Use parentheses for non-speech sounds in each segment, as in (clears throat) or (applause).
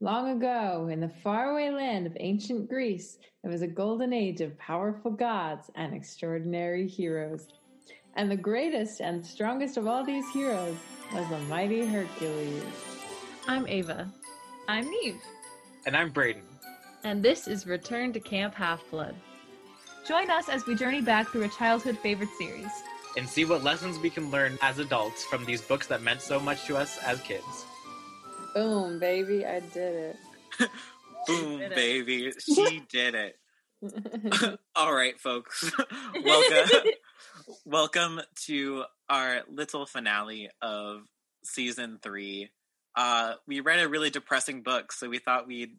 Long ago, in the faraway land of ancient Greece, there was a golden age of powerful gods and extraordinary heroes. And the greatest and strongest of all these heroes was the mighty Hercules. I'm Ava. I'm Neve. And I'm Braden. And this is Return to Camp Half Blood. Join us as we journey back through a childhood favorite series. And see what lessons we can learn as adults from these books that meant so much to us as kids. Boom, baby, I did it. (laughs) Boom, did it. baby, she (laughs) did it. (laughs) All right, folks. welcome welcome to our little finale of season 3. Uh we read a really depressing book, so we thought we'd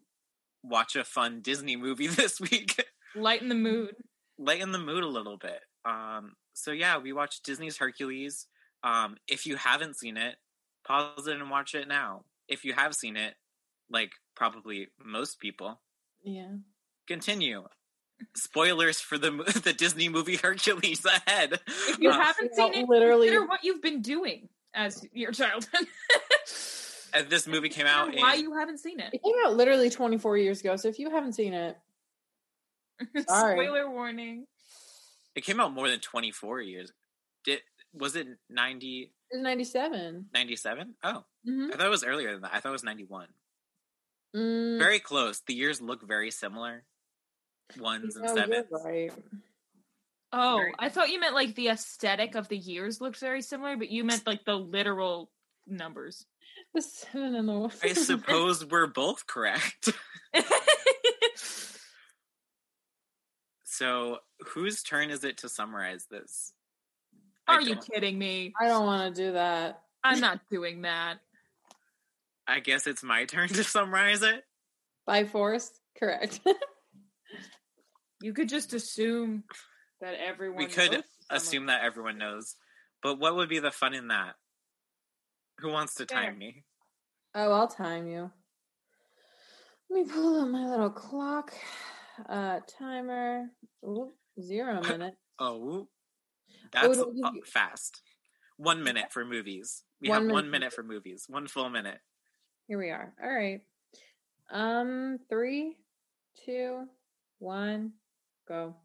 watch a fun Disney movie this week. Lighten the mood. Lighten the mood a little bit. Um so yeah, we watched Disney's Hercules. Um if you haven't seen it, pause it and watch it now if you have seen it, like probably most people, yeah. Continue. Spoilers for the (laughs) the Disney movie Hercules ahead. If you uh, haven't seen it, literally consider what you've been doing as your childhood. (laughs) and this movie came out. Why in, you haven't seen it? It came out literally 24 years ago. So if you haven't seen it, (laughs) sorry. Spoiler warning. It came out more than 24 years. Did was it 90? It was 97. 97? Oh. Mm-hmm. I thought it was earlier than that. I thought it was 91. Mm. Very close. The years look very similar. Ones and sevens. Right. Oh, very I thought you meant like the aesthetic of the years looked very similar, but you meant like the literal numbers. (laughs) The seven and the one. I suppose we're both correct. (laughs) so, whose turn is it to summarize this? Are you kidding me? I don't want to do that. I'm not doing that. I guess it's my turn to (laughs) summarize it. By force, correct. (laughs) you could just assume that everyone. We could assume that everyone knows, but what would be the fun in that? Who wants to time me? Oh, I'll time you. Let me pull up my little clock. Uh, timer. Ooh, zero (laughs) minute. oh, that's oh, fast. One minute for movies. We one have minute. one minute for movies. One full minute. Here we are. All right. Um, three, two, one, go.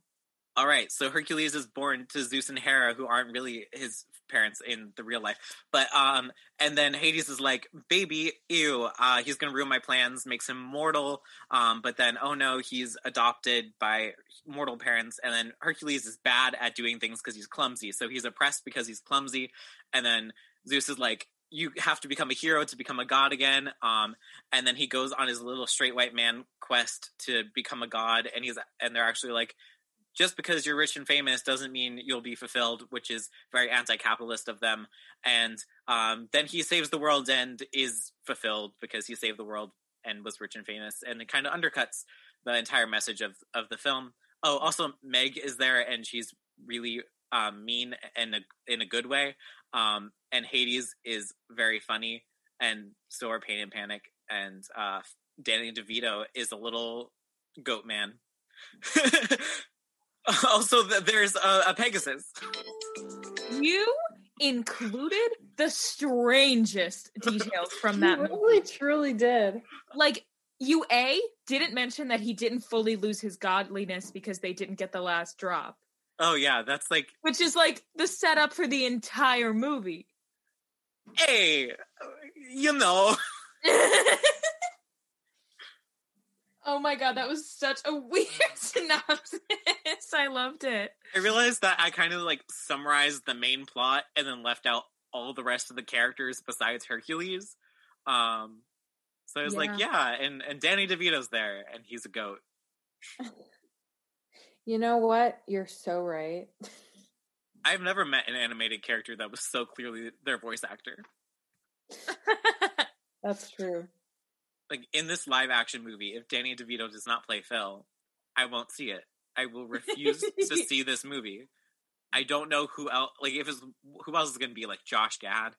All right. So Hercules is born to Zeus and Hera, who aren't really his parents in the real life. But um, and then Hades is like, "Baby, ew, uh, he's gonna ruin my plans." Makes him mortal. Um, but then oh no, he's adopted by mortal parents. And then Hercules is bad at doing things because he's clumsy. So he's oppressed because he's clumsy. And then Zeus is like, you have to become a hero to become a god again. Um, and then he goes on his little straight white man quest to become a god, and he's and they're actually like, just because you're rich and famous doesn't mean you'll be fulfilled, which is very anti-capitalist of them. And um, then he saves the world and is fulfilled because he saved the world and was rich and famous, and it kind of undercuts the entire message of of the film. Oh, also Meg is there, and she's really um, mean in a in a good way. Um, and Hades is very funny, and so are Pain and Panic, and uh, Danny DeVito is a little goat man. (laughs) also, there's a, a Pegasus. You included the strangest details from that (laughs) movie. Really, truly did. Like you a didn't mention that he didn't fully lose his godliness because they didn't get the last drop. Oh yeah, that's like which is like the setup for the entire movie. Hey, you know. (laughs) oh my god, that was such a weird (laughs) synopsis. I loved it. I realized that I kind of like summarized the main plot and then left out all the rest of the characters besides Hercules. Um so I was yeah. like, yeah, and and Danny DeVito's there and he's a goat. (laughs) You know what? You're so right. I've never met an animated character that was so clearly their voice actor. (laughs) That's true. Like in this live action movie, if Danny DeVito does not play Phil, I won't see it. I will refuse to see this movie. I don't know who else. Like if it's who else is going to be like Josh Gad.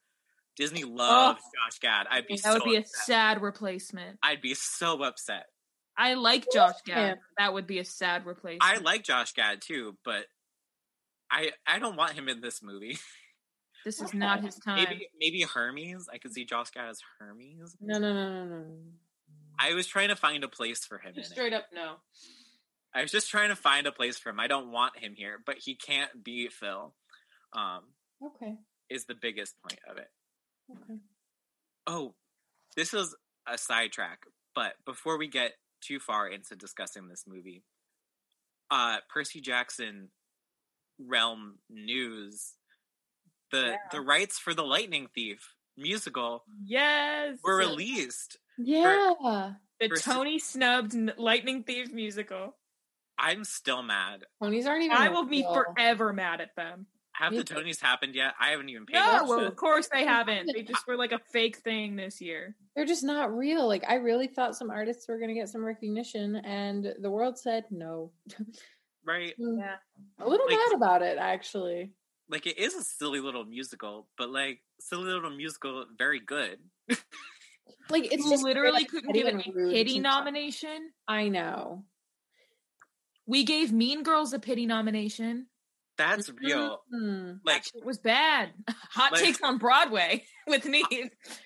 Disney loves oh, Josh Gad. I'd be that would be upset. a sad replacement. I'd be so upset. I like Josh Gad. That would be a sad replacement. I like Josh Gad too, but I I don't want him in this movie. (laughs) This is not his time. Maybe maybe Hermes. I could see Josh Gad as Hermes. No, no, no, no, no. I was trying to find a place for him. Just in it. straight up no. I was just trying to find a place for him. I don't want him here, but he can't be Phil. Um, Okay. is the biggest point of it. Okay. Oh, this is a sidetrack, but before we get too far into discussing this movie, uh, Percy Jackson realm news: the Yeah. the rights for the Lightning Thief musical Yes. were released. Yeah. The Versus- Tony snubbed Lightning Thief musical. I'm still mad. Tonys aren't even. I will be real. forever mad at them. Have Me the. Tonys happened yet? I haven't even paid. No, attention. well, of course they haven't. They just were like a fake thing this year. They're just not real. Like I really thought some artists were going to get some recognition, and the world said no. (laughs) right? Yeah. A little Like- mad about it, actually. Like it is a silly little musical, but like silly little musical, very good. Like (laughs) it's just literally very couldn't give it a pity to- nomination. I know. We gave Mean Girls a pity nomination. That's real. Hmm. Like It was bad. (laughs) Hot Like- takes on Broadway (laughs) with me.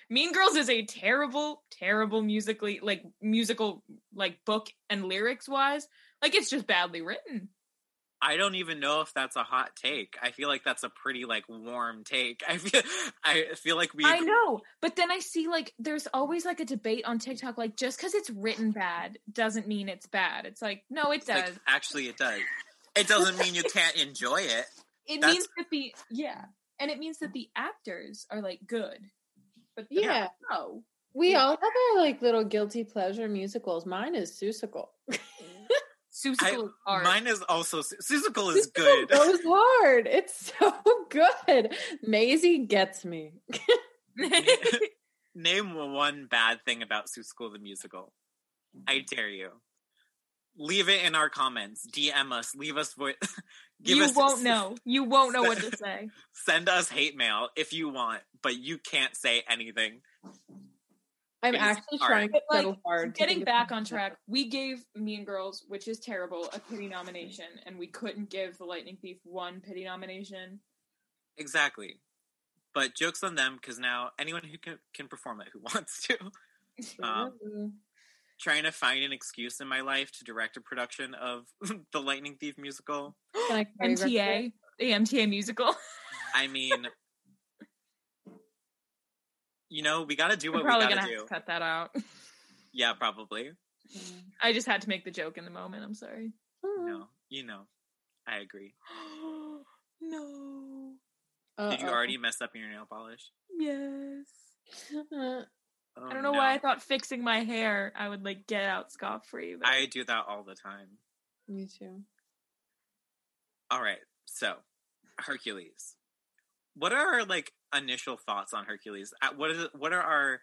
Mean Girls is a terrible, terrible musically like musical like book and lyrics wise. Like it's just badly written. I don't even know if that's a hot take. I feel like that's a pretty like warm take. (laughs) I feel I feel like we I know, but then I see like there's always like a debate on TikTok like just because it's written bad doesn't mean it's bad. It's like no, it It's like, does. actually it does. It doesn't mean you can't enjoy it. (laughs) it that's- means that the yeah, and it means that the actors are like good. But Yeah. no, We Yeah. all have our like little guilty pleasure musicals. Mine is Seussical. (laughs) Seussical is hard. Mine is also Seussical is Seussical good. goes (laughs) hard. It's so (laughs) good. Maisie gets me. (laughs) Name one bad thing about Seussical the musical. I dare you. Leave it in our comments. DM us. Leave us voice. Give you us. won't know. You won't know what to say. Send us hate mail if you want, but you can't say anything. I'm actually hard. trying But, like, hard. to Getting back on else. track, we gave Mean Girls, which is terrible, a pity nomination, and we couldn't give The Lightning Thief one pity nomination. Exactly. But jokes on them because now anyone who can, can perform it who (laughs) wants to. Um, Trying to find an excuse in my life to direct a production of (laughs) the Lightning Thief musical. Can I choreograph it? MTA, the MTA musical. I mean, you know, we got to do what We're what we probably got have do. to cut that out. (laughs) Yeah, probably. I just had to make the joke in the moment. I'm sorry. No, you know, I agree. (gasps) no. Did you already mess up in your nail polish? Yes. Uh, Oh, I don't know no. why I thought fixing my hair I would like get out scot free. But I do that all the time. Me too. All right, so Hercules. What are like initial thoughts on Hercules? Uh, What is what are our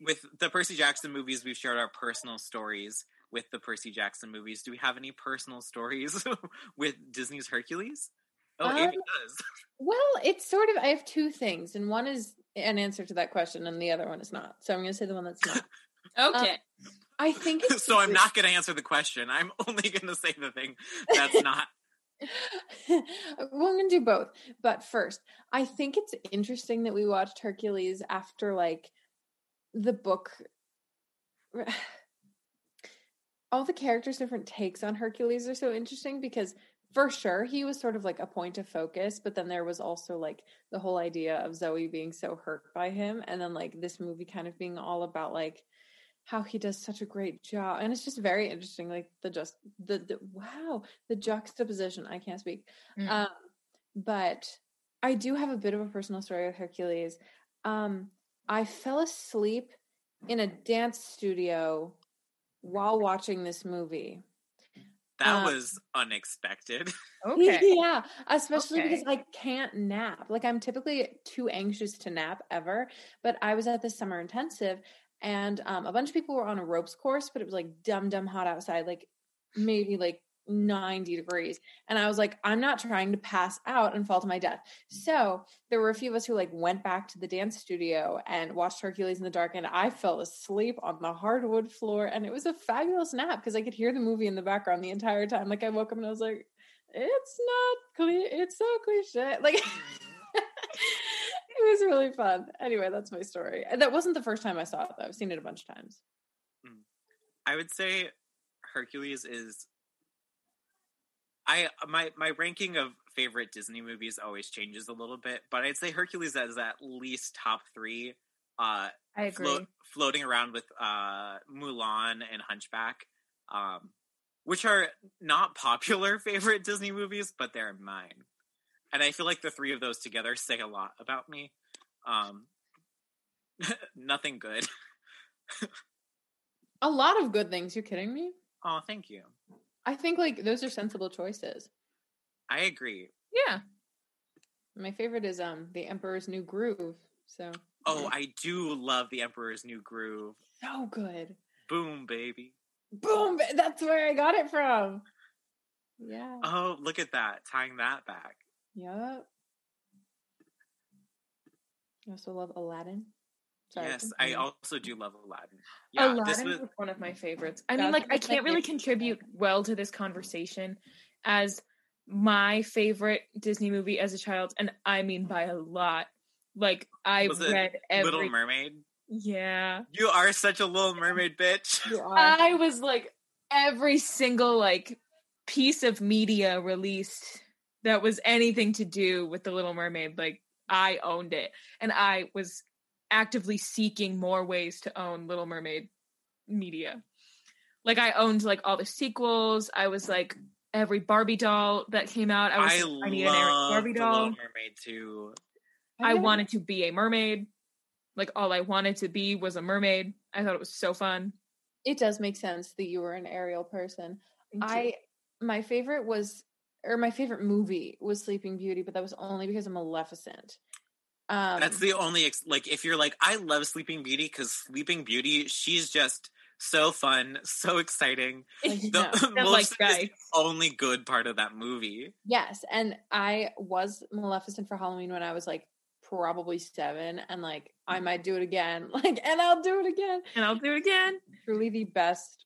with the Percy Jackson movies? We've shared our personal stories with the Percy Jackson movies. Do we have any personal stories (laughs) with Disney's Hercules? Oh, Um, Amy does. Well, it's sort of. I have two things, and one is an answer to that question, and the other one is not. So I'm going to say the one that's not. (laughs) okay. I think it's (laughs) so I'm not going to answer the question. I'm only going to say the thing that's not. (laughs) I'm going to do both. But first, I think it's interesting that we watched Hercules after like the book. (sighs) All the characters' different takes on Hercules are so interesting because, for sure, he was sort of like a point of focus, but then there was also like the whole idea of Zoe being so hurt by him, and then like this movie kind of being all about like how he does such a great job and it's just very interesting like the just the, the wow the juxtaposition i can't speak Mm. um but i do have a bit of a personal story with hercules um i fell asleep in a dance studio while watching this movie That Um, was unexpected. (laughs) (laughs) Okay. yeah, especially because I can't nap. Like I'm typically too anxious to nap ever, but I was at this summer intensive and um, a bunch of people were on a ropes course, but it was like dumb dumb hot outside, like maybe like 90 degrees. And I was like, I'm not trying to pass out and fall to my death. So there were a few of us who like went back to the dance studio and watched Hercules in the dark, and I fell asleep on the hardwood floor, and it was a fabulous nap because I could hear the movie in the background the entire time. Like I woke up and I was like, it's not clear. It's so cliche. Like (laughs) (laughs) was really fun. Anyway, that's my story. That wasn't the first time I saw it though. I've seen it a bunch of times. I would say Hercules is I my my ranking of favorite Disney movies always changes a little bit, but I'd say Hercules is at least top 3 uh I agree. float, floating around with uh Mulan and Hunchback. Um which are not popular (laughs) favorite Disney movies, but they're mine. And I feel like the three of those together say a lot about me. Um (laughs) nothing good. (laughs) A lot of good things. You're kidding me? Oh, thank you. I think like those are sensible choices. I agree. yeah. My favorite is um The Emperor's New Groove. So Oh, I do love The Emperor's New Groove. so good. Boom, baby. Boom! That's where I got it from. Yeah. Oh, look at that. Tying that back. Yep. I also love Aladdin. Sorry, yes, I continue. also do love Aladdin. Yeah, Aladdin this was, was one of my favorites. I mean, like, I can't really contribute well to this conversation as my favorite Disney movie as a child, and I mean by a lot. Like, I Was it read every. Little Mermaid. yeah. You are such a Little Mermaid bitch. I was like, every single, like, piece of media released that was anything to do with The Little Mermaid, like, I owned it. And I was actively seeking more ways to own Little Mermaid media. Like I owned like all the sequels. I was like every Barbie doll that came out. I was I like, I need an Eric Barbie doll. Little Mermaid too. I oh, never- wanted to be a mermaid. Like all I wanted to be was a mermaid. I thought it was so fun. It does make sense that you were an Ariel person. Thank you. I my favorite was or my favorite movie was Sleeping Beauty, but that was only because of Maleficent. Um That's the only ex- like if you're like I love Sleeping Beauty because Sleeping Beauty she's just so fun, so exciting. (laughs) The no. (laughs) That, like is the only good part of that movie. Yes, and I was Maleficent for Halloween when I was like probably seven, and like I might do it again, (laughs) like, and I'll do it again. And I'll do it again. Truly the best.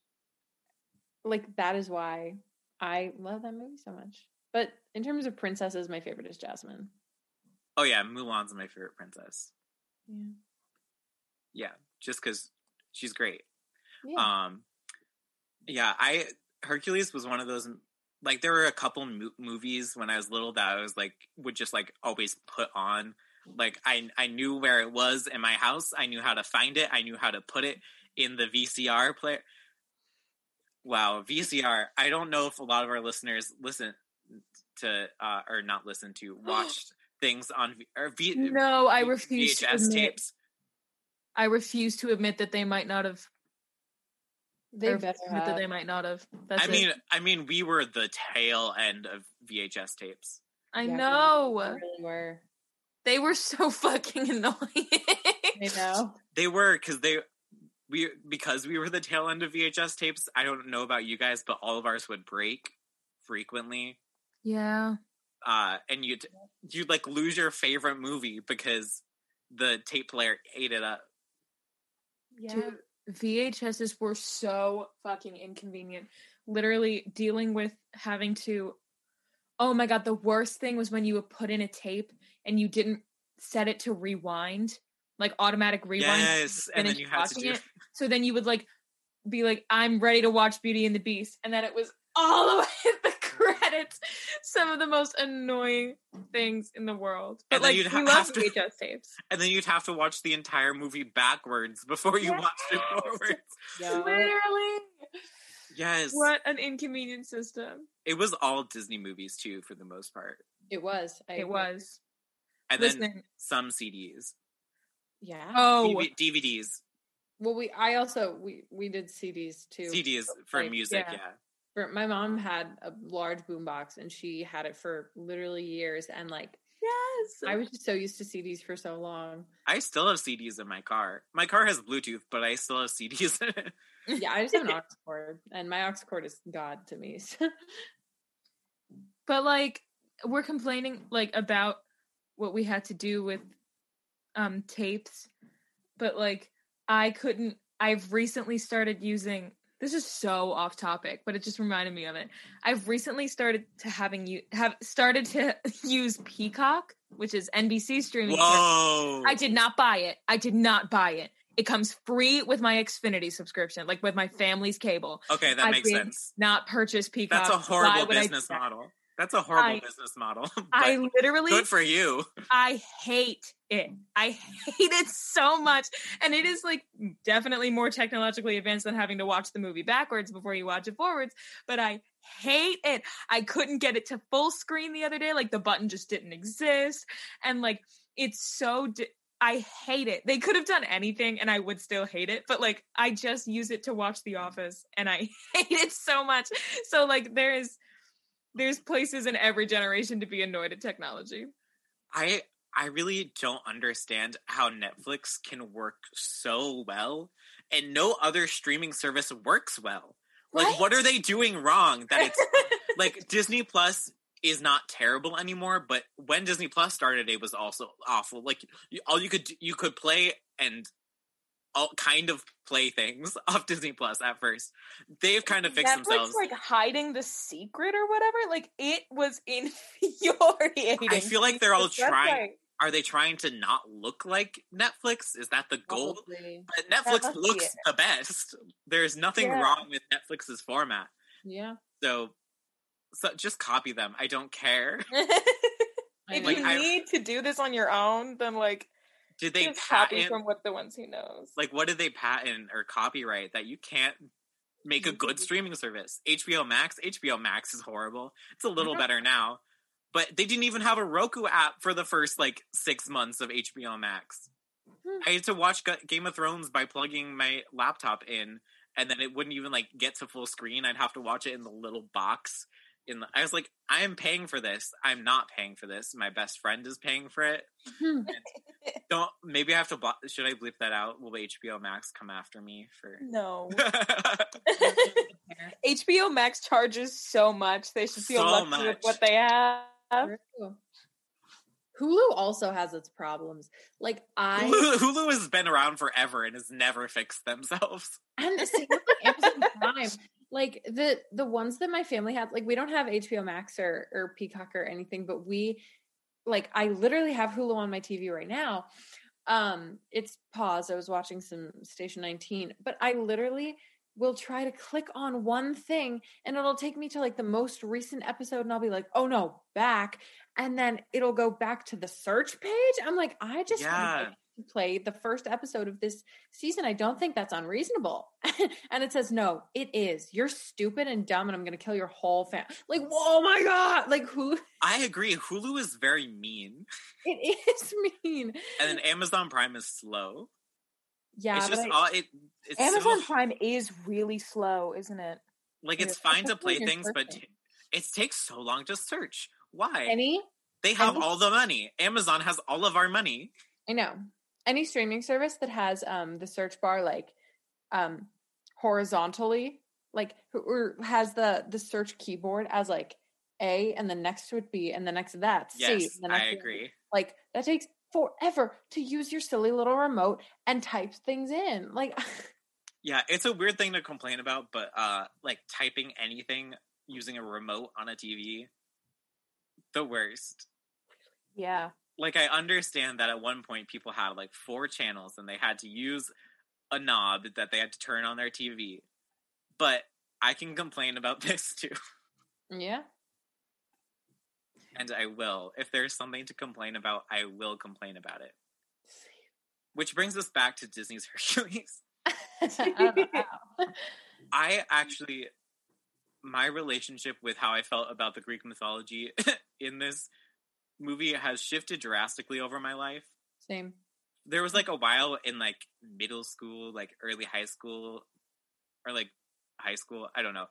Like that is why I love that movie so much. But in terms of princesses, my favorite is Jasmine. Oh yeah, Mulan's my favorite princess. Yeah, Yeah, just because she's great. yeah. Um, yeah, I Hercules was one of those. Like there were a couple mo- movies when I was little that I was like would just like always put on. Like I I knew where it was in my house. I knew how to find it. I knew how to put it in the VCR player. Wow, VCR. I don't know if a lot of our listeners listen to uh, or not listen to (gasps) watched things on v- or v- No, I V- refuse to admit. tapes. I refuse to admit that they might not have. they or better admit that they might not have. That's I it. mean, I mean, we were the tail end of VHS tapes. I Yeah, know They really were. they were so (laughs) fucking annoying. I know. They were because they we because we were the tail end of VHS tapes. I don't know about you guys, but all of ours would break frequently. Yeah. Uh, and you'd you'd like lose your favorite movie because the tape player ate it up. Yeah. Dude, VHSs were so fucking inconvenient. Literally dealing with having to. Oh my god, the worst thing was when you would put in a tape and you didn't set it to rewind, like automatic rewind. yes, and then you had to do. it. (laughs) So then you would like be like, I'm ready to watch Beauty and the Beast. And then it was all the (laughs) way at the credits. Some of the most annoying things in the world. But And then like, you'd we love have to- VHS tapes. (laughs) and then you'd have to watch the entire movie backwards before you watched it forwards. Yeah. Literally. Yes, What an inconvenient system. it was all Disney movies too, for the most part, It was. I It agree. was. and then some CDs, Yeah. Oh, DV- DVDs, Well, we I also we we did CDs too. CDs for Like, music. yeah. yeah. For, my mom had a large boombox and she had it for literally years. And like yes. I was just so used to CDs for so long. I still have CDs in my car. My car has Bluetooth, but I still have CDs in it. Yeah, I just have an aux cord, and my aux cord is God to me. (laughs) so- but like we're complaining like about what we had to do with um tapes but like i couldn't i've recently started using this is so off topic but it just reminded me of it i've recently started to having you have started to (laughs) use peacock which is nbc streaming. Whoa! i did not buy it i did not buy it It comes free with my Xfinity subscription, like with my family's cable. Okay, that I makes did sense. Not purchase Peacock. That's a horrible would I do business model. That's a horrible I- business model. (laughs) I literally good for you. I hate it. I hate it so much. And it is like definitely more technologically advanced than having to watch the movie backwards before you watch it forwards. But I hate it. I couldn't get it to full screen the other day. Like the button just didn't exist. And like it's so. Di- I hate it. They could have done anything and I would still hate it, but like I just use it to watch The Office and I (laughs) hate it so much. So like there is there's places in every generation to be annoyed at technology. I I really don't understand how Netflix can work so well and no other streaming service works well. Like what are they doing wrong that it's (laughs) like Disney Plus is not terrible anymore, but when Disney Plus started it was also awful. Like all you could you could play and all kind of play things (laughs) off Disney Plus at first. They've kind of fixed Netflix, themselves. like hiding the secret or whatever. Like it was (laughs) infuriating. I feel like they're all This website. trying are they trying to not look like Netflix? Is that the goal? Probably. But Netflix must be looks it. the best. There's nothing Yeah. wrong with Netflix's format. Yeah. So, so just copy them. I don't care. (laughs) If. Like, you I- need to do this on your own, then like Did they patent from what the ones he knows. like what did they patent or copyright that you can't make a good mm-hmm. streaming service? HBO Max, HBO Max is horrible. It's a little mm-hmm. better now. But they didn't even have a Roku app for the first like 6 months of HBO Max. Hmm. I had to watch Game of Thrones by plugging my laptop in and then it wouldn't even like get to full screen. I'd have to watch it in the little box in the I was like I am paying for this. I'm not paying for this. My best friend is paying for it. Hmm. Don't maybe I have to blo- should I bleep that out? Will HBO Max come after me for no. (laughs) HBO Max charges so much. They should feel So lucky much. with what they have. Hulu also has its problems. Like I Hulu, Hulu has been around forever and has never fixed themselves. and the same with like Amazon (laughs) Prime. Like the the ones that my family had, like we don't have HBO Max or or Peacock or anything, but we like I literally have Hulu on my TV right now. Um, it's paused. I was watching some Station 19, but I literally will try to click on one thing and it'll take me to like the most recent episode and I'll be like, oh no, back. And then it'll go back to the search page. I'm like, I just Yeah. Like to play the first episode of this season. I don't think that's unreasonable. (laughs) and it says, no, it is. You're stupid and dumb and I'm going to kill your whole family. Like, oh my God. Like, who? (laughs) I agree. Hulu is very mean, It is (laughs) mean. and then Amazon Prime is slow. Yeah. it's just all it. It's Amazon so, Prime is really slow, isn't it? like it's Yeah. fine to play Especially when things, but it takes so long to search. Why? any they have any- all the money. Amazon has all of our money. I know. Any streaming service that has um the search bar like um horizontally, like or has the the search keyboard as like A and the next would be and the next that C. Yes, and the I next to it- agree. Like that takes forever to use your silly little remote and type things in. Like (laughs) Yeah, it's a weird thing to complain about, but uh like typing anything using a remote on a TV, the worst. Yeah. Like I understand that at one point people had like four channels and they had to use a knob that they had to turn on their TV. But I can complain about (laughs) this too, yeah. and I will. If there's something to complain about, I will complain about it. Which brings us back to Disney's Hercules. I don't know how. I actually, my relationship with how I felt about the Greek mythology (laughs) in this movie has shifted drastically over my life. Same. There was like a while in like middle school, like early high school, or like high school, I don't know,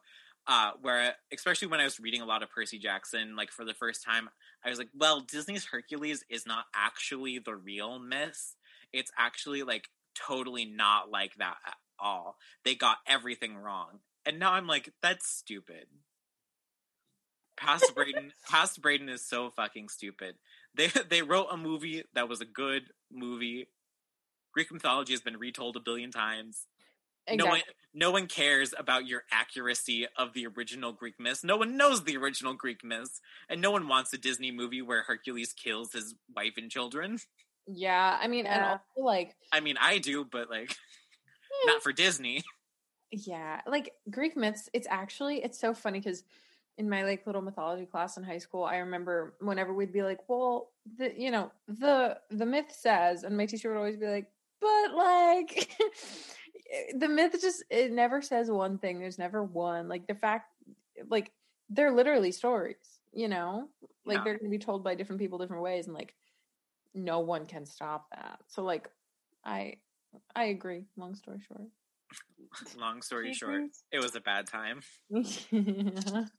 uh, where especially when I was reading a lot of Percy Jackson, like for the first time, I was like, well, Disney's Hercules is not actually the real myth. It's actually like totally not like that at all. They got everything wrong. And now I'm like, that's stupid. Past Braden Past Braden is so fucking stupid. They (laughs) they wrote a movie that was a good movie. Greek mythology has been retold a billion times. No one no one cares about your accuracy of the original Greek myths. No one knows the original Greek myths. And no one wants a Disney movie where Hercules kills his wife and children. Yeah, I mean, and also like, I mean, I do, but like, hmm. not for Disney. yeah, like Greek myths. It's actually it's so funny because in my like little mythology class in high school, I remember whenever we'd be like, well, the you know the the myth says, and my teacher would always be like, but like (laughs) the myth just it never says one thing. There's never one like the fact like they're literally stories, you know, like Yeah. they're going to be told by different people different ways, and like no one can stop that. So like I I agree. Long story short. Long story short, it was a bad time. yeah. (laughs) (laughs)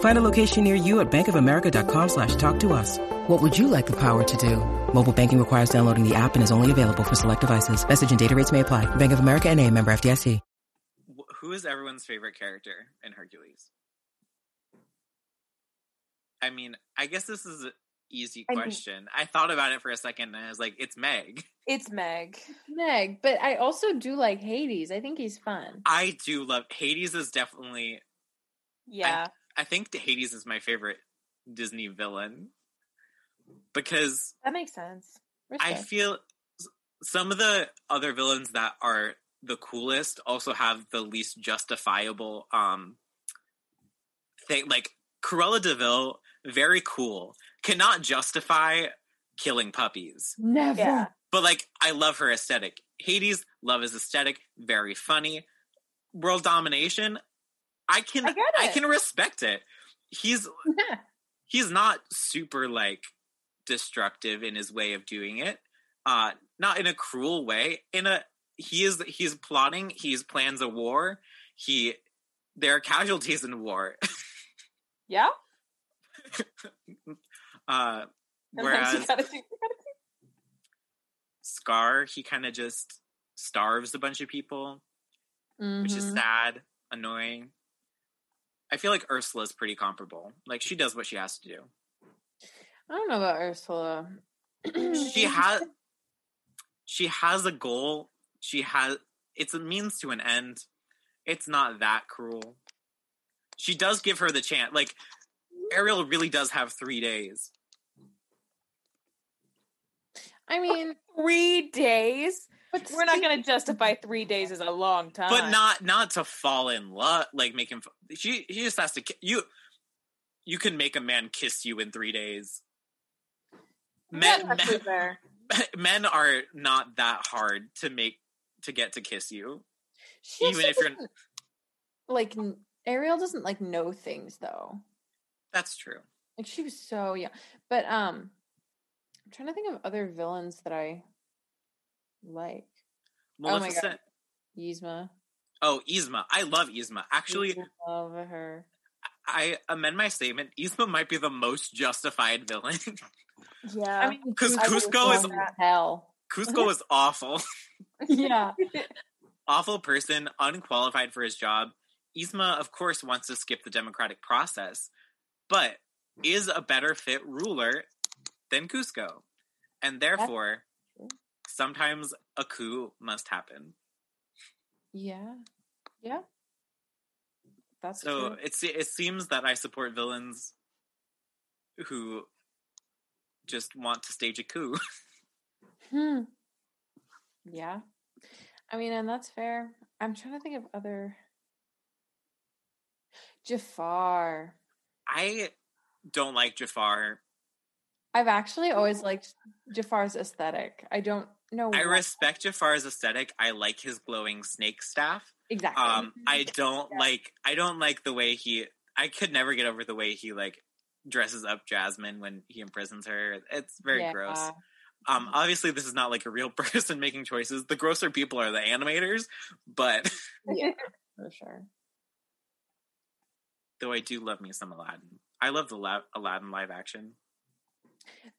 Find a location near you at bankofamerica.com slash talk to us. What would you like the power to do? Mobile banking requires downloading the app and is only available for select devices. Message and data rates may apply. Bank of America and a member FDIC. Who is everyone's favorite character in Hercules? I mean, I guess this is an easy I mean- question. I thought about it for a second and I was like, it's Meg. (laughs) it's Meg. Meg, but I also do like Hades. I think he's fun. I do love Hades is definitely Yeah. I think Hades is my favorite Disney villain because that makes sense. I Respect. feel some of the other villains that are the coolest also have the least justifiable um thing like Cruella de Vil, very cool, cannot justify killing puppies. Never. Yeah. But like I love her aesthetic. Hades, love his aesthetic, very funny. World domination, I can I I can respect it. He's he's not super like destructive in his way of doing it. Uh not in a cruel way. In a he is he's plotting, he's plans a war. He there are casualties in war. Yeah. (laughs) uh whereas gotta do- you gotta Scar, he kind of just starves a bunch of people, which is Mhm. sad, annoying. I feel like Ursula's pretty comparable. Like she does what she has to do. I don't know about Ursula. She (clears throat) has she has a goal. She has it's a means to an end. It's not that cruel. She does give her the chance. Like Ariel really does have 3 days. I mean, three days. But We're not gonna justify three days as a long time. but not not to fall in love like make him f- she she just has to you you can make a man kiss you in three days men, men, (laughs) men are not that hard to make to get to kiss you She even also if you're- like Ariel doesn't like know things though. that's true Like she was so young. But um I'm trying to think of other villains that I like. Oh my Maleficent. Yzma. oh Yzma I love Yzma actually Yzma, love her. I amend my statement Yzma might be the most justified villain (laughs) Yeah. I mean, (laughs) 'Cause I would Kuzco is- (laughs) hell. Kuzco is awful Yeah. awful person, unqualified for his job. Yzma, of course, wants to skip the democratic process, but is a better fit ruler than Kuzco. And therefore, true. Sometimes a coup must happen. Yeah. Yeah. That's So true. it, it seems that I support villains who just want to stage a coup. (laughs) Hmm. Yeah. I mean, and that's fair. I'm trying to think of other Jafar. I don't like Jafar. I've actually always liked Jafar's aesthetic. I don't know. I what- respect Jafar's aesthetic. I like his glowing snake staff. exactly. Um, I don't Yeah. like. I don't like the way he. I could never get over the way he like dresses up Jasmine when he imprisons her. It's very Yeah. gross. Um, obviously, this is not like a real (laughs) person making choices. The grosser people are the animators, but (laughs) Yeah, for sure. though I do love me some Aladdin. I love the La- Aladdin live action.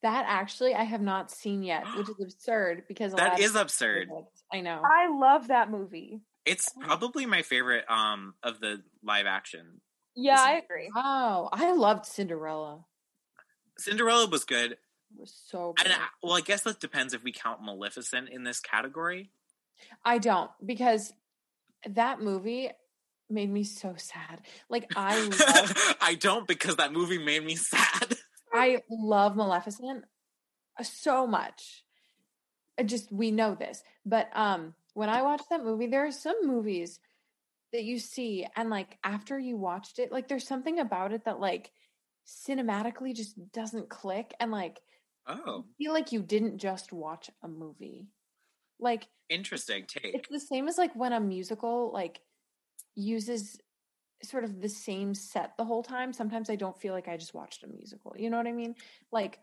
That actually I have not seen yet, which is (gasps) absurd because That Aladdin is absurd. I know. I love that movie. It's probably my favorite um of the live action. Yeah, This- I agree. Oh, I loved Cinderella. Cinderella was good. It was so good. And I, well, I guess that depends if we count Maleficent in this category. I don't because that movie made me so sad. Like I love (laughs) I don't because that movie made me sad. I love Maleficent so much. I just we know this. But um when I watched that movie, there are some movies that you see and like after you watched it, like there's something about it that like cinematically just doesn't click and like Oh, feel like you didn't just watch a movie. Like interesting take. it's the same as like when a musical like uses sort of the same set the whole time sometimes i don't feel like i just watched a musical you know what i mean like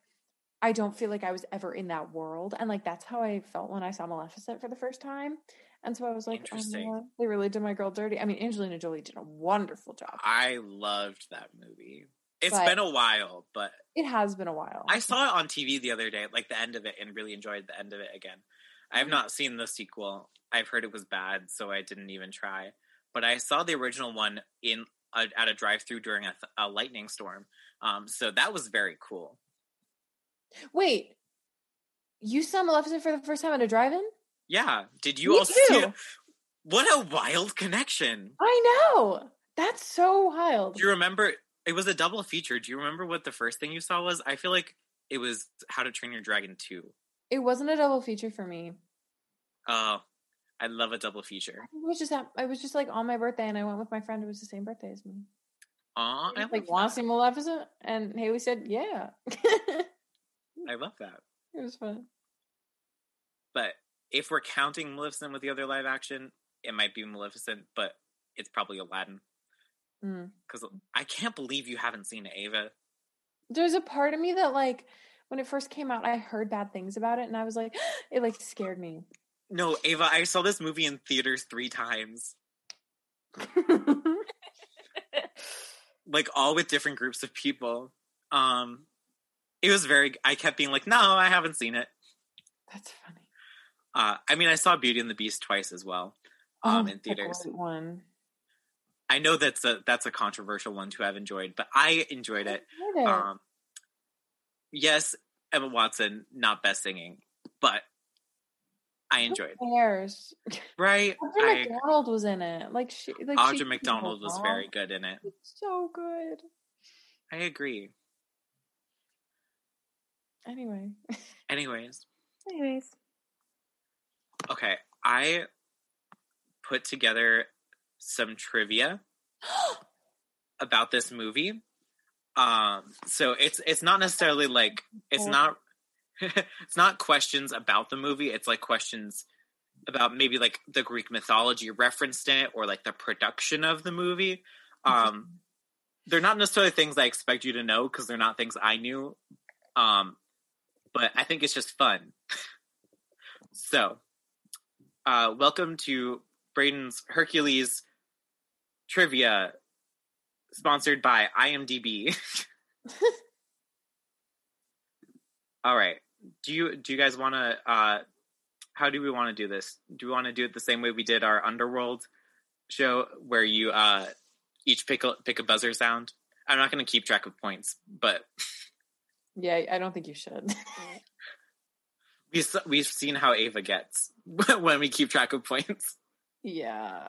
i don't feel like i was ever in that world and like that's how i felt when i saw maleficent for the first time and so i was like oh, they really did my girl dirty i mean angelina jolie did a wonderful job I loved that movie. It's But- been a while, but it has been a while I saw it on TV the other day, like the end of it, and really enjoyed the end of it again. I have mm-hmm. not seen the sequel. I've heard it was bad, so I didn't even try. But I saw the original one in a, at a drive-through during a, th- a lightning storm, um, so that was very cool. wait you saw maleficent for the first time at a drive-in Yeah, did you Me also too. What a wild connection! i know that's so wild Do you remember? It was a double feature. Do you remember what the first thing you saw was? I feel like it was How to Train Your Dragon Two. it wasn't a double feature for me Oh, I love a double feature. It was just at- I was just like on my birthday, and I went with my friend who was the same birthday as me. Aw, I like, "Want to see Maleficent?" And Haley said, "Yeah." I love that. (laughs) It was fun. But if we're counting Maleficent with the other live action, it might be Maleficent, but it's probably Aladdin. Mm. Because I can't believe you haven't seen Ava. There's a part of me that, like, when it first came out, I heard bad things about it, and I was like, (gasps) it like scared me. No, Ava, I saw this movie in theaters three times. (laughs) Like all with different groups of people. Um it was very I kept being like, no, I haven't seen it. That's funny. Uh I mean I saw Beauty and the Beast twice as well. Um, in that's a theaters. one. I know that's a that's a controversial one to have enjoyed, but I enjoyed it. I it. Um, yes, Emma Watson, not best singing, but I enjoyed. it. cares? (laughs) Right? Audra I, McDonald was in it. Like she, like she Audra did McDonald was very good in it. It's so good. I agree. Anyway, (laughs) Anyways, Anyways, okay, I put together some trivia (gasps) about this movie. Um, so it's it's not necessarily like it's not (laughs) it's not questions about the movie. It's like questions about maybe like the Greek mythology referenced in it or like the production of the movie. Um, they're not necessarily things I expect you to know because they're not things I knew. Um, but I think it's just fun. (laughs) so, uh, welcome to Braden's Hercules trivia, sponsored by IMDb. (laughs) All right. Do you do you guys want to? Uh, how do we want to do this? Do we want to do it the same way we did our Underworld show, where you uh, each pick a, pick a buzzer sound? I'm not going to keep track of points, but (laughs) yeah, I don't think you should. (laughs) we we've seen how Ava gets (laughs) when we keep track of points. yeah.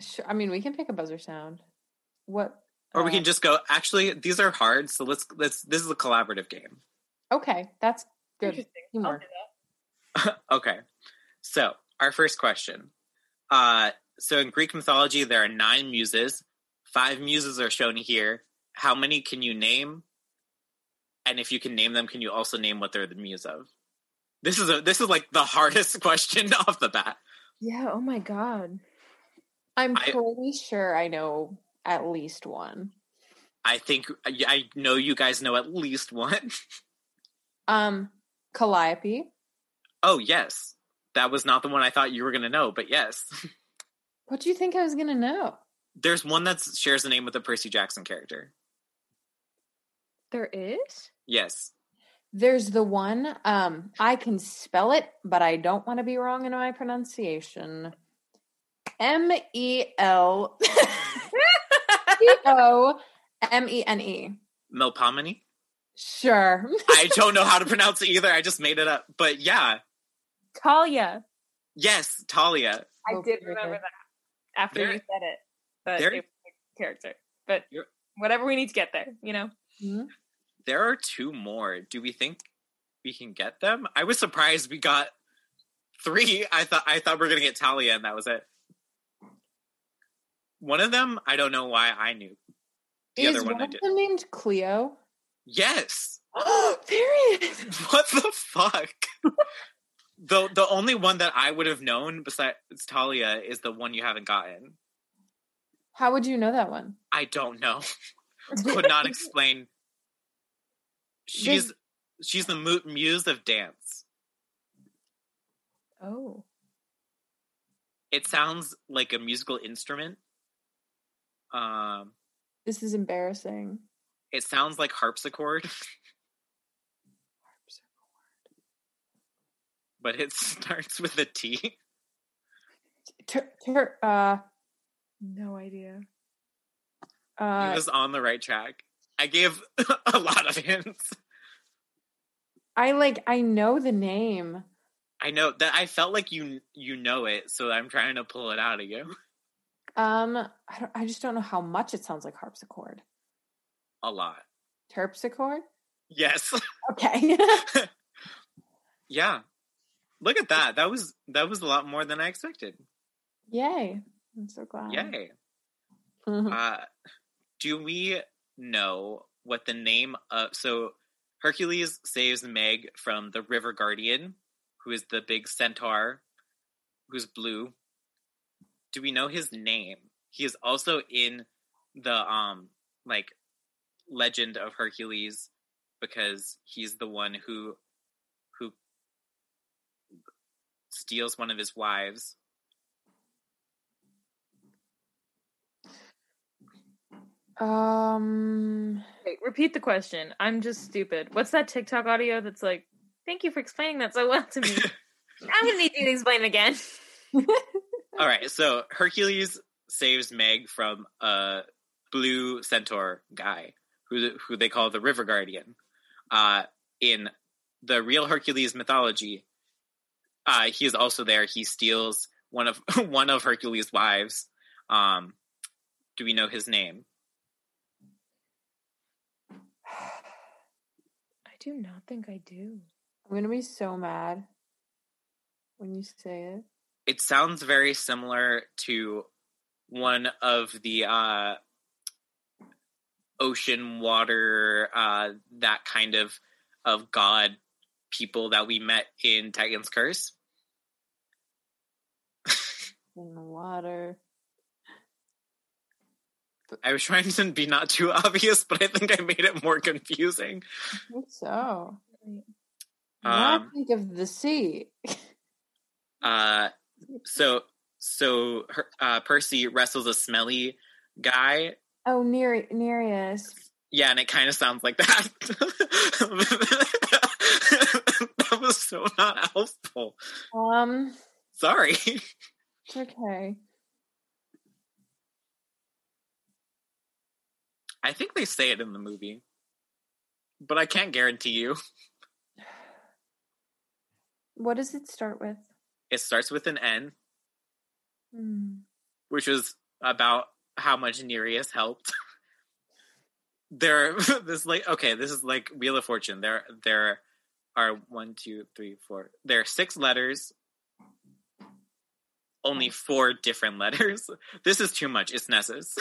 sure. I mean, we can pick a buzzer sound. What? Or we uh, can just go. Actually, these are hard, so let's let's. This is a collaborative game. Okay, that's good. interesting. I'll Humor. do that. (laughs) okay, so our first question. Uh, so in Greek mythology, there are nine muses. Five muses are shown here. How many can you name? And if you can name them, can you also name what they're the muse of? This is a this is like the hardest (laughs) question off the bat. Yeah. Oh my god. I'm I- pretty sure I know at least one. I think I know you guys know at least one. (laughs) Um, Calliope. Oh yes, that was not the one I thought you were gonna know, but yes, (laughs) What do you think I was gonna know? there's one that shares the name with the Percy Jackson character. There is. Yes, There's the one. Um, I can spell it, but I don't want to be wrong in my pronunciation. M E L (laughs) C O M E N E. Melpomene. Sure. I don't know how to pronounce it either. I just made it up. But yeah, Thalia. yes, Thalia. I Oh, did remember good. that after There- you said it. But there- it was a character. But whatever we need to get there, you know. Mhm. There are two more. Do we think we can get them? I was surprised we got three. I thought I thought we are gonna get Thalia, and that was it. One of them, I don't know why I knew. The Is other one one I of did. them named Clio? Yes. (gasps) Period. (laughs) What the fuck? the the only one that I would have known besides Thalia is the one you haven't gotten. How would you know that one? I don't know. (laughs) Could not explain. She's she's the mu- muse of dance. Oh. It sounds like a musical instrument. Um, This is embarrassing. it sounds like harpsichord, harpsichord. (laughs) but it (laughs) starts with a T. Tur- tur- uh, No idea. He uh, was on the right track. I gave (laughs) a lot of hints. I like. I know the name. I know that I felt like you you know it, so I'm trying to pull it out of you. Um, I don't. I just don't know how much it sounds like harpsichord. A lot. Terpsichord. Yes. (laughs) Okay. (laughs) yeah. Look at that. That was that was a lot more than I expected. Yay! I'm so glad. Yay. (laughs) Uh do we know what the name of so Hercules saves Meg from the River Guardian, who is the big centaur who's blue. Do we know his name? He is also in the um like legend of Hercules because he's the one who who steals one of his wives. Um. Wait, repeat the question. I'm just stupid. What's that TikTok audio that's like, thank you for explaining that so well to me. (laughs) I'm gonna need you to explain again. (laughs) All right, so Hercules saves Meg from a blue centaur guy who who they call the River Guardian. Uh, in the real Hercules mythology, uh, he is also there. He steals one of (laughs) one of Hercules' wives. Um, do we know his name? I do not think I do. I'm gonna be so mad when you say it. It sounds very similar to one of the uh, ocean water, uh, that kind of of god people that we met in Titan's Curse. In the water. I was trying to be not too obvious, but I think I made it more confusing. I think so. Um, I think of the sea. Uh, so so her, uh, Percy wrestles a smelly guy. Oh, Nere- Nereus. Yeah, and it kind of sounds like that. (laughs) that was so not helpful. Um, Sorry. it's okay. I think they say it in the movie, but I can't guarantee you. What does it start with? It starts with an N, Hmm. which was about how much Nereus helped. (laughs) there, (laughs) this like okay, this is like Wheel of Fortune. There, there are one, two, three, four. There are six letters. Only four different (laughs) letters. This is too much. It's Nessus.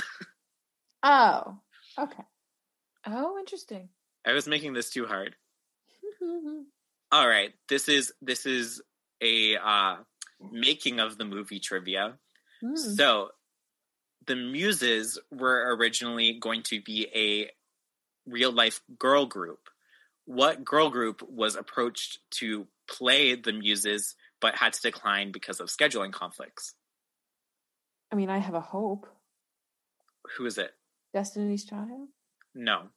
Oh, okay. Oh, interesting. I was making this too hard. All right, this is this is a uh, making of the movie trivia. Hmm. So, the Muses were originally going to be a real life girl group. What girl group was approached to play the Muses but had to decline because of scheduling conflicts? I mean, I have a hope. Who is it? Destiny's Child. No.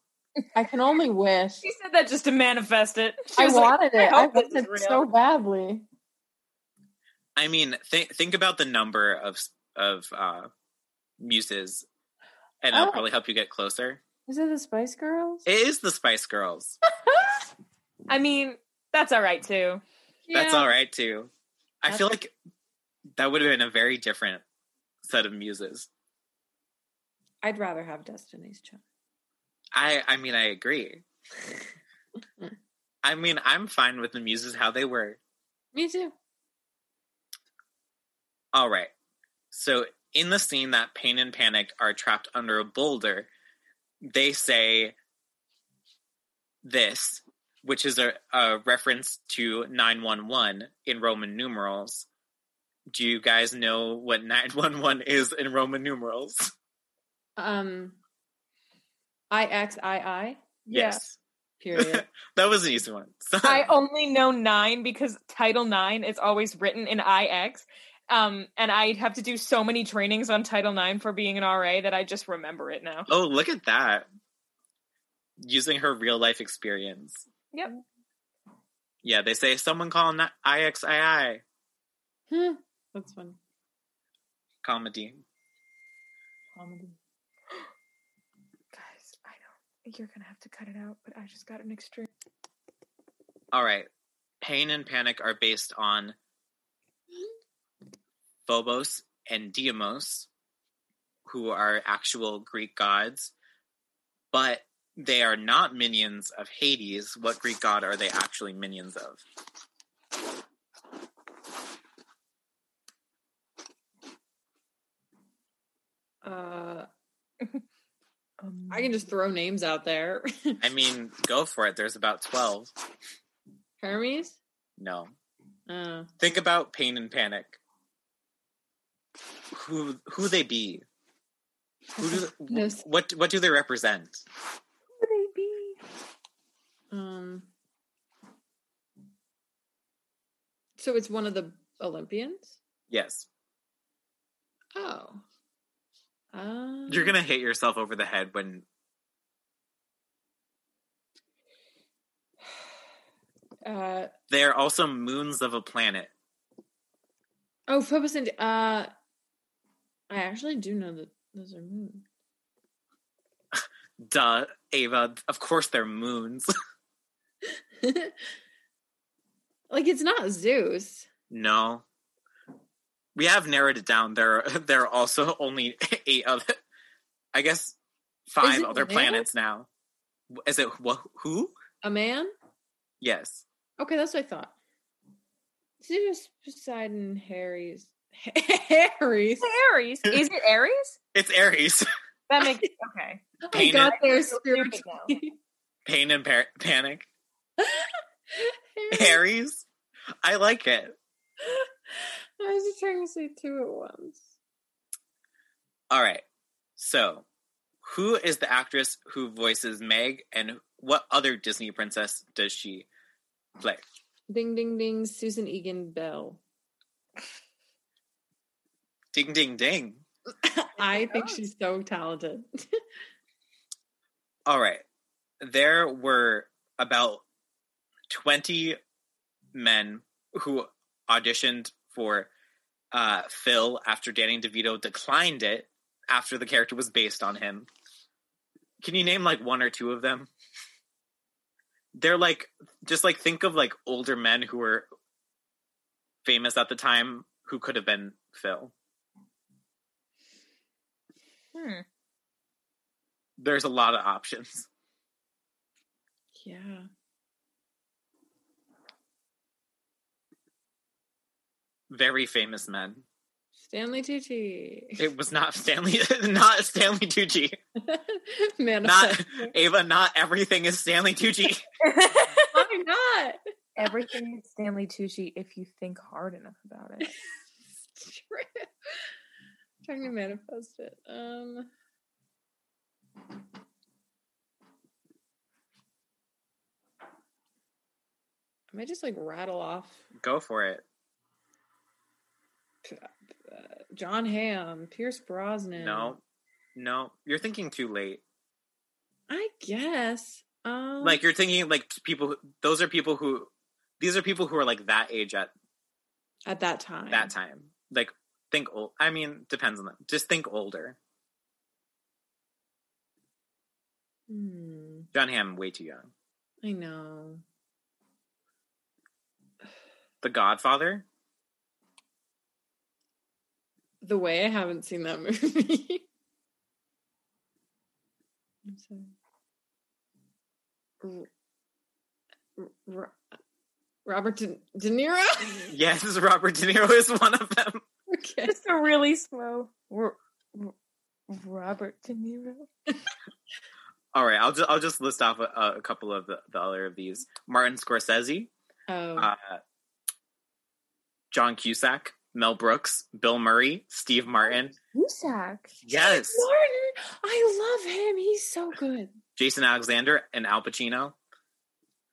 I can only (laughs) wish. She said that just to manifest it. She I was like, wanted it. I hope this wanted is it so badly. I mean, think think about the number of of uh, Muses, and that'll Oh. probably help you get closer. Is it the Spice Girls? It is the Spice Girls. (laughs) I mean, that's all right too. That's all right too. I feel like that would have been a very different set of muses. I'd rather have Destiny's Child. I I mean I agree. (laughs) I mean I'm fine with the muses how they were. Me too. All right. So in the scene that Pain and Panic are trapped under a boulder, they say this, which is a, a reference to 911 in Roman numerals. Do you guys know what (laughs) 911 is in Roman numerals? Um, I X I I. Yes. Period. (laughs) that was an easy one. (laughs) I only know nine because Title Nine is always written in IX. Um, and I have to do so many trainings on Title IX for being an RA that I just remember it now. oh, look at that. Using her real life experience. Yep. Yeah, they say someone call na- IXII Hmm, That's funny. comedy. Comedy. (gasps) Guys, I know you're gonna have to cut it out, but I just got an extreme. All right. Pain and Panic are based on Phobos and Deimos, who are actual Greek gods, but they are not minions of Hades. What Greek god are they actually minions of? Uh, (laughs) Um, I can just throw names out there. I mean, go for it. There's about 12. Hermes. No. Uh, Think about Pain and Panic. Who who they be? Who do (laughs) Yes. what what do they represent? would they be? um. So it's one of the Olympians. Yes. Oh. Uh, You're going to hit yourself over the head when (sighs) Uh, they're also moons of a planet. oh, Phobos and uh, I actually do know that those are moons. Duh, Ava. Of course they're moons. (laughs) like it's not Zeus. no. We have narrowed it down. There there are also (laughs) only eight other I guess five other planets now. Is it wh- who? A man? Yes. Okay, that's what I thought. Zeus, Poseidon, Harry's. Harry's. Ares. Is it Ares? (laughs) It's Ares. That makes okay. Oh I Pain got and- there I feel stupid spiritually. Pain and par- panic. (laughs) Harry. Ares. I like it. I was just trying to say two at once. All right. So, who is the actress who voices Meg, and what other Disney princess does she play? Ding ding ding, Susan Egan Belle. Ding, ding, ding. (laughs) I think she's so talented. All right. There were about 20 men who auditioned for uh, Phil after Danny DeVito declined it after the character was based on him. Can you name like one or two of them? They're like, just like think of like older men who were famous at the time who could have been Phil. Hmm. There's a lot of options. yeah. Very famous men. Stanley Tucci. It was not Stanley, (laughs) not Stanley Tucci. (laughs) Not Ava. Not everything is Stanley Tucci. (laughs) Why not? Everything is Stanley Tucci if you think hard enough about it. Trying to manifest it. Um. I might just like rattle off Go for it. uh, John Hamm, Pierce Brosnan. No, no, you're thinking too late. I guess. Um, Like you're thinking like people. who- Those are people who. These are people who are like that age at at that time. that time. Like think old. I mean, depends on them. Just think older. Hmm, John Hamm, way too young. I know. The Godfather. The way I haven't seen that (laughs) movie. I'm sorry. R- R- Robert De, De Niro. Yes, Robert De Niro is one of them. Okay. Just a really slow R- R- Robert De Niro. (laughs) All right, I'll just I'll just list off a, a couple of the, the other of these. Martin Scorsese, Oh, uh, John Cusack, Mel Brooks, Bill Murray, Steve Martin. Cusack. Yes, Martin. I love him. He's so good. Jason Alexander and Al Pacino.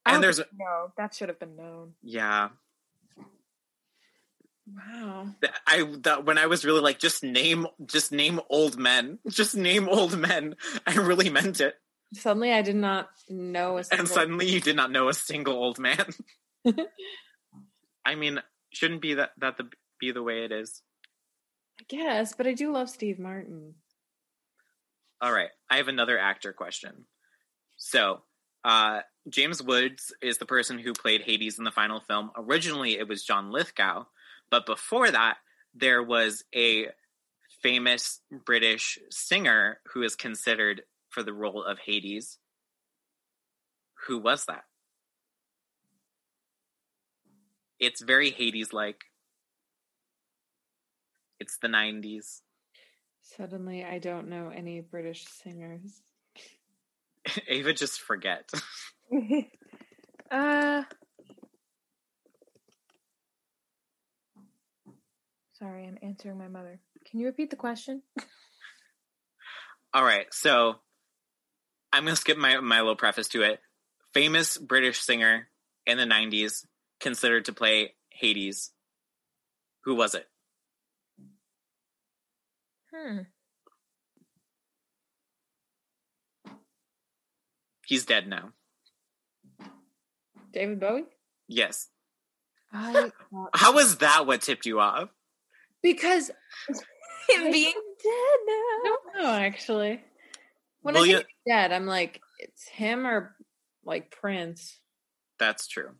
And there's no, that should have been known. yeah, Wow. I that when I was really like just name just name old men, (laughs) just name old men. I really meant it. Suddenly, I did not know a single. And suddenly you did not know a single old man. (laughs) I mean, shouldn't be that that the be the way it is. I guess, but I do love Steve Martin. All right, I have another actor question. So, uh, James Woods is the person who played Hades in the final film. Originally, it was John Lithgow, but before that, there was a famous British singer who is considered for the role of Hades. Who was that? It's very Hades like. It's the 90s. Suddenly, I don't know any British singers. (laughs) Ava, just forget. (laughs) (laughs) uh Sorry, I'm answering my mother. Can you repeat the question? All right, so I'm gonna skip my my little preface to it. Famous British singer in the '90s, considered to play Hades. Who was it? Hmm. He's dead now. David Bowie? Yes. I How was that? What tipped you off? Because (laughs) him being dead now. I now. don't know, actually. When Well, I you- think he's dead, I'm like, it's him or like Prince. That's true.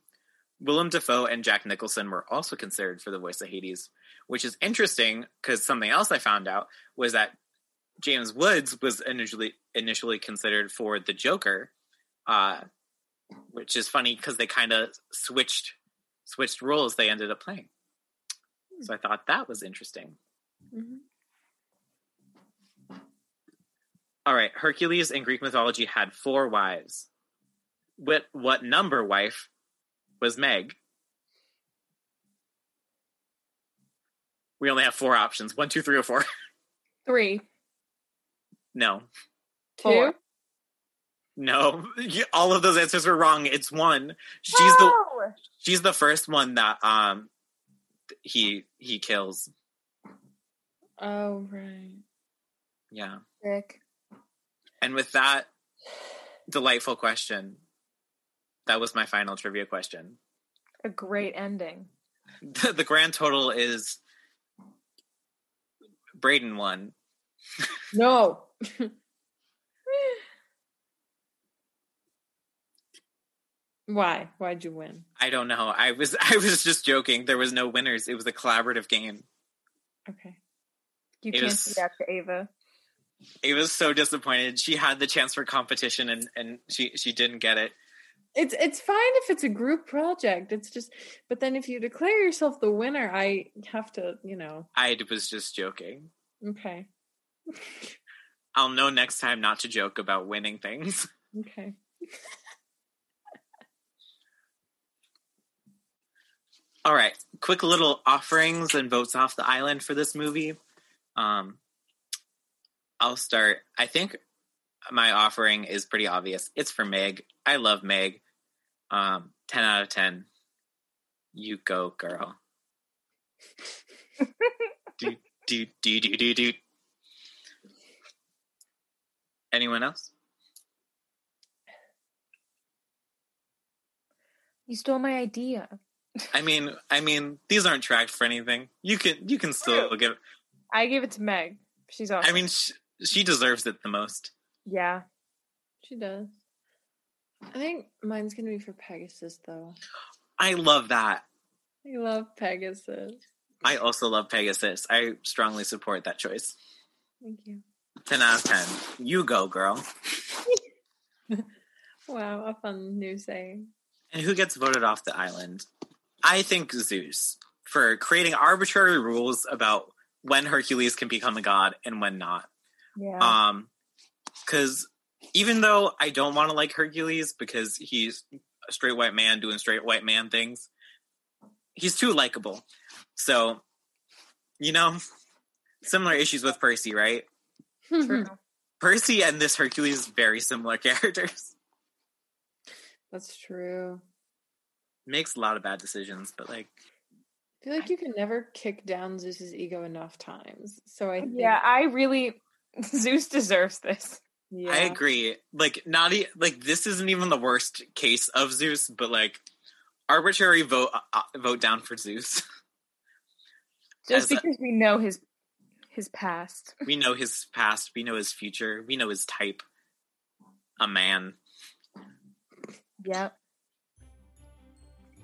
Willem Dafoe and Jack Nicholson were also considered for the voice of Hades, which is interesting because something else I found out was that James Woods was initially initially considered for the Joker, uh, which is funny because they kind of switched switched roles they ended up playing. So I thought that was interesting. Mhm. All right, Hercules in Greek mythology had four wives. What what number wife was Meg? We only have four options: one, two, three, or four. (laughs) Three. No, Four. Two? no, all of those answers were wrong. It's one. She's the Oh! she's the first one that um he he kills. Oh, right. Yeah, Sick. and with that delightful question, that was my final trivia question. A great ending. the, (laughs) the grand total is Braden won. (laughs) No. (laughs) Why? Why'd you win? I don't know. I was (laughs) I was just joking. There was no winners. It was a collaborative game. Okay. You It can't was- do that to Ava. It was so disappointed. She had the chance for competition and and she she didn't get it. It's it's fine if it's a group project. It's just, but then if you declare yourself the winner, I have to, you know. I was just joking. Okay. (laughs) I'll know next time not to joke about winning things. Okay. (laughs) All right, quick little offerings and votes off the island for this movie. Um, I'll start. I think my offering is pretty obvious. It's for Meg. I love Meg. Um, ten out of ten. You go, girl. (laughs) do do do do do do. Anyone else? You stole my idea. I mean, I mean, these aren't tracked for anything. You can you can still True. give. I gave it to Meg. She's awesome. I mean, sh- she deserves it the most. yeah. She does. I think mine's gonna be for Pegasus though. I love that. I love Pegasus. I also love Pegasus. I strongly support that choice. Thank you. 10 out of 10. You go, girl. (laughs) Wow, a fun new saying. And who gets voted off the island? I think Zeus for creating arbitrary rules about when Hercules can become a god and when not. Yeah. Um, because even though I don't want to like Hercules because he's a straight white man doing straight white man things, he's too likable. So, you know, similar issues with Percy, right? True. (laughs) Percy and this Hercules very similar (laughs) characters. That's true. Makes a lot of bad decisions, but like I feel like you can never kick down Zeus's ego enough times. So I think, yeah, I really (laughs) Zeus deserves this. yeah. I agree. Like not e- like this isn't even the worst case of Zeus, but like arbitrary vote uh, vote down for Zeus. Just As a- because we know his his past. we know his past, we know his future, we know his type. A man. Yep.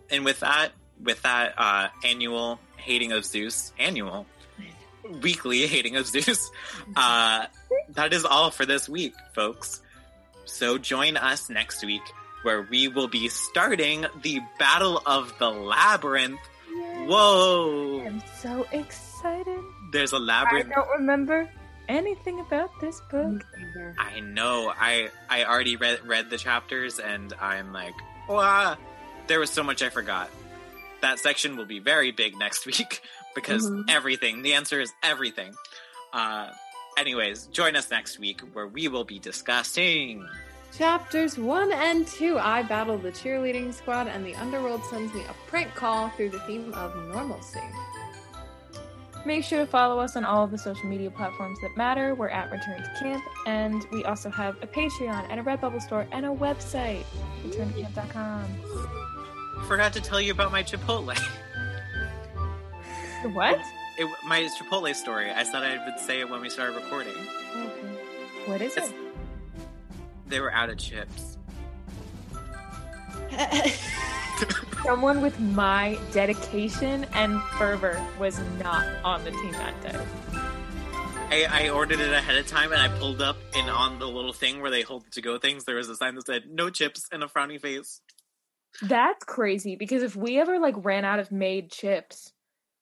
And with that, with that uh annual hating of Zeus, annual weekly hating of Zeus, (laughs) uh that is all for this week, folks. So join us next week where we will be starting the Battle of the Labyrinth. Whoa! I'm so excited. There's a labyrinth. I don't remember anything about this book. I know. I I already read read the chapters, and I'm like, wow. There was so much I forgot. That section will be very big next (laughs) week because Mhm. everything. The answer is everything. Uh, anyways, join us next week where we will be discussing. Chapters 1 and 2 I battle the cheerleading squad, and the underworld sends me a prank call through the theme of normalcy. Make sure to follow us on all of the social media platforms that matter. We're at Return to Camp, and we also have a Patreon and a Redbubble store and a website, returntocamp.com. Forgot to tell you about my Chipotle. (laughs) What? It, my Chipotle story. I said I would say it when we started recording. Okay. What is It's- it? They were out of chips. (laughs) Someone with my dedication and fervor was not on the team that day. I, I ordered it ahead of time and I pulled up and on the little thing where they hold to go things, there was a sign that said no chips and a frowny face. That's crazy because if we ever like ran out of made chips,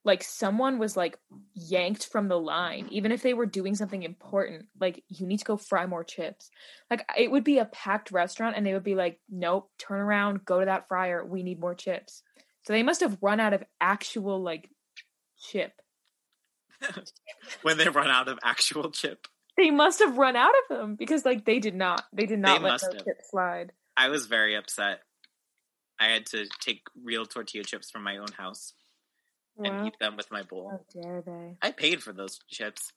like someone was like yanked from the line, even if they were doing something important, like you need to go fry more chips. Like it would be a packed restaurant and they would be like, nope, turn around, go to that fryer, we need more chips. So they must have run out of actual like chip. (laughs) when they run out of actual chip. They must have run out of them because like they did not. They did not They let must no have. chip slide. I was very upset. I had to take real tortilla chips from my own house and eat them with my bowl. How dare they? I paid for those chips.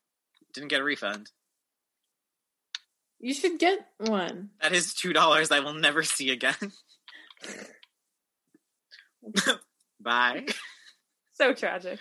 Didn't get a refund. You should get one. That is two dollars I will never see again. (laughs) (laughs) Bye. So tragic.